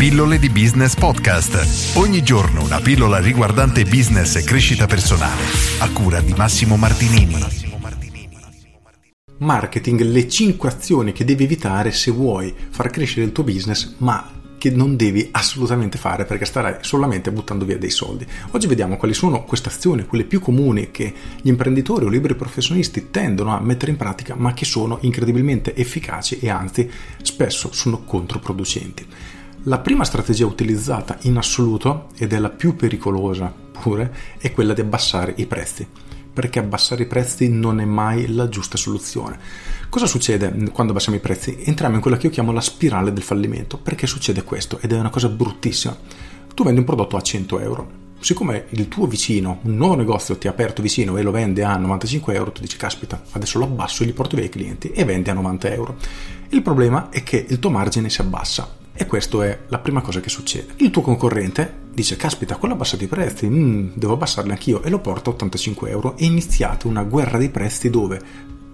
Pillole di Business Podcast. Ogni giorno una pillola riguardante business e crescita personale. A cura di Massimo Martinini. Marketing, le 5 azioni che devi evitare se vuoi far crescere il tuo business, ma che non devi assolutamente fare perché starai solamente buttando via dei soldi. Oggi vediamo quali sono queste azioni, quelle più comuni che gli imprenditori o liberi professionisti tendono a mettere in pratica, ma che sono incredibilmente efficaci e anzi spesso sono controproducenti. La prima strategia utilizzata in assoluto, ed è la più pericolosa pure, è quella di abbassare i prezzi, perché abbassare i prezzi non è mai la giusta soluzione. Cosa succede quando abbassiamo i prezzi? Entriamo in quella che io chiamo la spirale del fallimento, perché succede questo, ed è una cosa bruttissima. Tu vendi un prodotto a 100 euro, siccome il tuo vicino, un nuovo negozio ti ha aperto vicino e lo vende a 95 euro, tu dici caspita, adesso lo abbasso e gli porto via i clienti e vendi a 90 euro. Il problema è che il tuo margine si abbassa e questa è la prima cosa che succede. Il tuo concorrente dice, caspita, quello ha abbassato i prezzi, mm, devo abbassarli anch'io e lo porta a 85 euro e iniziate una guerra dei prezzi dove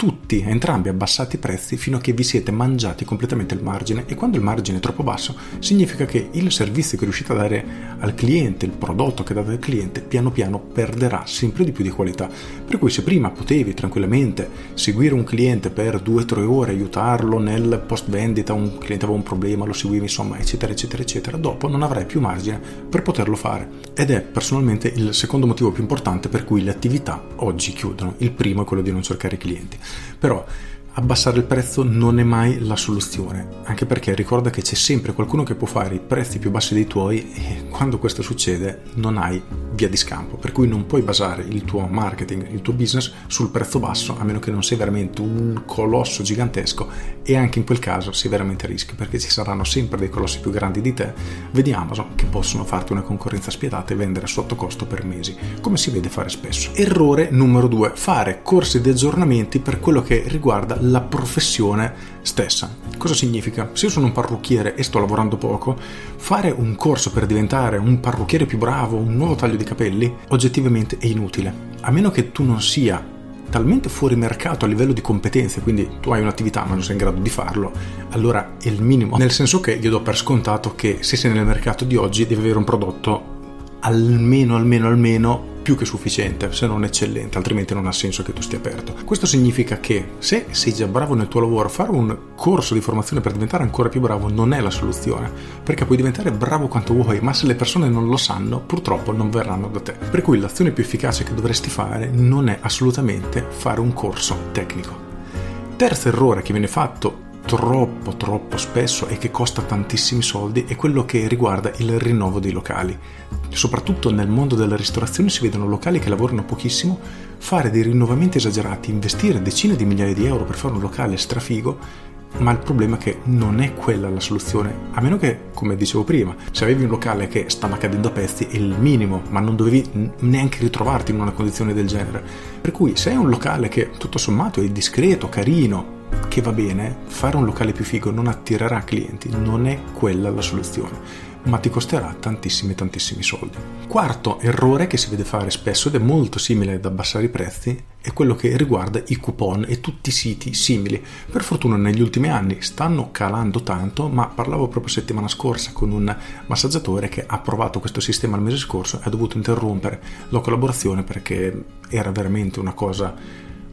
tutti, entrambi abbassate i prezzi fino a che vi siete mangiati completamente il margine e quando il margine è troppo basso significa che il servizio che riuscite a dare al cliente, il prodotto che date al cliente, piano piano perderà sempre di più di qualità. Per cui se prima potevi tranquillamente seguire un cliente per 2-3 ore, aiutarlo nel post vendita, un cliente aveva un problema, lo seguivi insomma eccetera eccetera eccetera, dopo non avrai più margine per poterlo fare. Ed è personalmente il secondo motivo più importante per cui le attività oggi chiudono. Il primo è quello di non cercare clienti. Però abbassare il prezzo non è mai la soluzione, anche perché ricorda che c'è sempre qualcuno che può fare i prezzi più bassi dei tuoi e quando questo succede non hai via di scampo, per cui non puoi basare il tuo marketing, il tuo business sul prezzo basso, a meno che non sei veramente un colosso gigantesco e anche in quel caso sei veramente a rischio, perché ci saranno sempre dei colossi più grandi di te, vedi Amazon, che possono farti una concorrenza spietata e vendere sotto costo per mesi, come si vede fare spesso. Errore numero due, fare corsi di aggiornamenti per quello che riguarda la professione stessa. Cosa significa? Se io sono un parrucchiere e sto lavorando poco, fare un corso per diventare un parrucchiere più bravo, un nuovo taglio di capelli, oggettivamente è inutile. A meno che tu non sia talmente fuori mercato a livello di competenze, quindi tu hai un'attività ma non sei in grado di farlo, allora è il minimo. Nel senso che io do per scontato che se sei nel mercato di oggi devi avere un prodotto almeno, almeno, almeno più che sufficiente, se non eccellente, altrimenti non ha senso che tu stia aperto. Questo significa che se sei già bravo nel tuo lavoro, fare un corso di formazione per diventare ancora più bravo non è la soluzione, perché puoi diventare bravo quanto vuoi, ma se le persone non lo sanno, purtroppo non verranno da te. Per cui l'azione più efficace che dovresti fare non è assolutamente fare un corso tecnico. Terzo errore che viene fatto troppo troppo spesso e che costa tantissimi soldi è quello che riguarda il rinnovo dei locali. Soprattutto nel mondo della ristorazione si vedono locali che lavorano pochissimo fare dei rinnovamenti esagerati, investire decine di migliaia di euro per fare un locale strafigo ma il problema è che non è quella la soluzione, a meno che, come dicevo prima, se avevi un locale che stava cadendo a pezzi è il minimo, ma non dovevi neanche ritrovarti in una condizione del genere. Per cui se hai un locale che tutto sommato è discreto, carino, che va bene, fare un locale più figo non attirerà clienti, non è quella la soluzione ma ti costerà tantissimi tantissimi soldi. Quarto errore che si vede fare spesso ed è molto simile ad abbassare i prezzi è quello che riguarda i coupon e tutti i siti simili. Per fortuna negli ultimi anni stanno calando tanto, ma parlavo proprio settimana scorsa con un massaggiatore che ha provato questo sistema il mese scorso e ha dovuto interrompere la collaborazione perché era veramente una cosa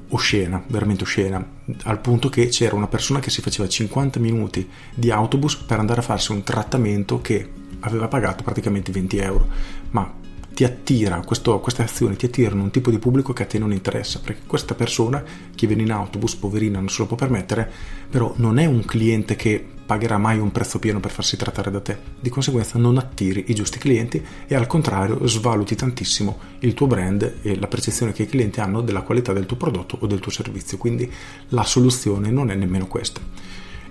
oscena, veramente oscena, al punto che c'era una persona che si faceva 50 minuti di autobus per andare a farsi un trattamento che aveva pagato praticamente 20 euro. Ma ti attira, questo, queste azioni ti attirano un tipo di pubblico che a te non interessa, perché questa persona che viene in autobus, poverina, non se lo può permettere, però non è un cliente che pagherà mai un prezzo pieno per farsi trattare da te. Di conseguenza non attiri i giusti clienti e al contrario svaluti tantissimo il tuo brand e la percezione che i clienti hanno della qualità del tuo prodotto o del tuo servizio. Quindi la soluzione non è nemmeno questa.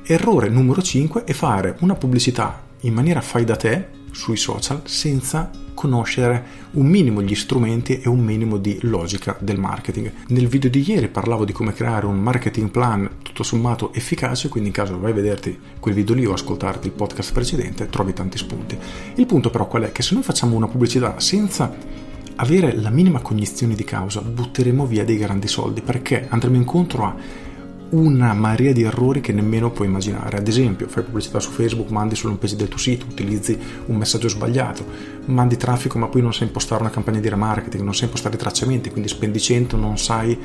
Errore numero 5 è fare una pubblicità in maniera fai da te sui social senza conoscere un minimo gli strumenti e un minimo di logica del marketing. Nel video di ieri parlavo di come creare un marketing plan tutto sommato efficace, quindi in caso vai a vederti quel video lì o ascoltarti il podcast precedente trovi tanti spunti. Il punto però qual è? Che se noi facciamo una pubblicità senza avere la minima cognizione di causa butteremo via dei grandi soldi perché andremo incontro a una marea di errori che nemmeno puoi immaginare. Ad esempio, fai pubblicità su Facebook, mandi sull'home page del tuo sito, utilizzi un messaggio sbagliato, mandi traffico ma poi non sai impostare una campagna di remarketing, non sai impostare i tracciamenti, quindi spendi 100, non sai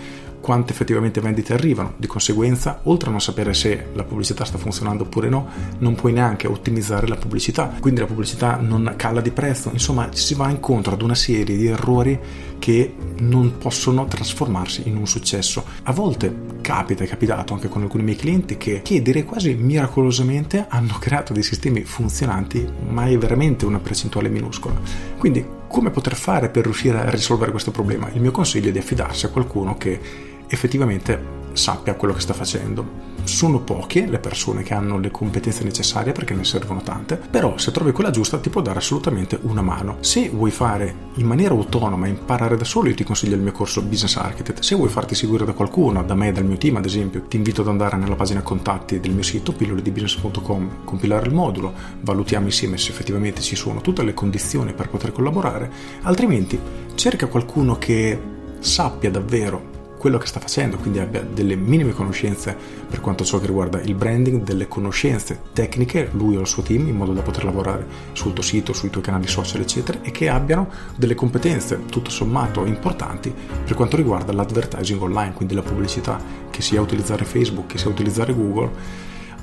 quante effettivamente vendite arrivano. Di conseguenza, oltre a non sapere se la pubblicità sta funzionando oppure no, non puoi neanche ottimizzare la pubblicità, quindi la pubblicità non cala di prezzo, insomma si va incontro ad una serie di errori che non possono trasformarsi in un successo. A volte capita, è capitato anche con alcuni miei clienti che, che direi quasi miracolosamente hanno creato dei sistemi funzionanti, ma è veramente una percentuale minuscola. Quindi come poter fare per riuscire a risolvere questo problema? Il mio consiglio è di affidarsi a qualcuno che effettivamente sappia quello che sta facendo sono poche le persone che hanno le competenze necessarie perché ne servono tante, però se trovi quella giusta ti può dare assolutamente una mano. Se vuoi fare in maniera autonoma, imparare da solo, io ti consiglio il mio corso Business Architect. Se vuoi farti seguire da qualcuno, da me, dal mio team ad esempio, ti invito ad andare nella pagina contatti del mio sito pilloledibusiness.com, compilare il modulo, valutiamo insieme se effettivamente ci sono tutte le condizioni per poter collaborare, altrimenti cerca qualcuno che sappia davvero quello che sta facendo, quindi abbia delle minime conoscenze per quanto ciò che riguarda il branding, delle conoscenze tecniche, lui o il suo team, in modo da poter lavorare sul tuo sito, sui tuoi canali social, eccetera, e che abbiano delle competenze tutto sommato importanti per quanto riguarda l'advertising online, quindi la pubblicità, che sia utilizzare Facebook, che sia utilizzare Google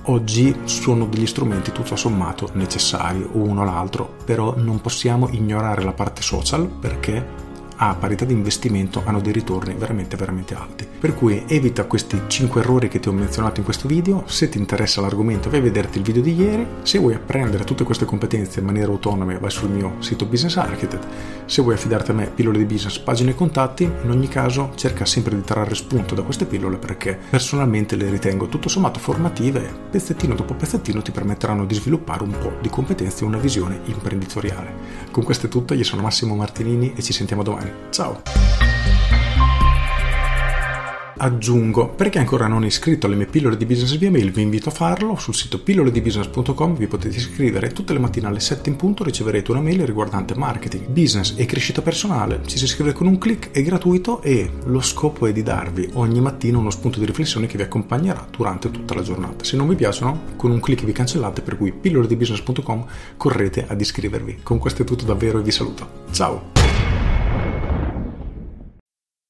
oggi sono degli strumenti tutto sommato necessari, uno o l'altro, però non possiamo ignorare la parte social perché a parità di investimento hanno dei ritorni veramente veramente alti. Per cui evita questi 5 errori che ti ho menzionato in questo video, se ti interessa l'argomento vai a vederti il video di ieri, se vuoi apprendere tutte queste competenze in maniera autonoma vai sul mio sito Business Architect, se vuoi affidarti a me pillole di business, pagine e contatti, in ogni caso cerca sempre di trarre spunto da queste pillole perché personalmente le ritengo tutto sommato formative e pezzettino dopo pezzettino ti permetteranno di sviluppare un po' di competenze e una visione imprenditoriale. Con questo è tutto, io sono Massimo Martinini e ci sentiamo domani. Ciao! aggiungo perché ancora non iscritto alle mie pillole di business via mail vi invito a farlo. Sul sito pilloledibusiness.com vi potete iscrivere. Tutte le mattine alle 7 in punto riceverete una mail riguardante marketing business e crescita personale. Ci si iscrive con un clic è gratuito e lo scopo è di darvi ogni mattina uno spunto di riflessione che vi accompagnerà durante tutta la giornata. Se non vi piacciono con un clic vi cancellate per cui pilloledibusiness.com correte ad iscrivervi. Con questo è tutto davvero e vi saluto. Ciao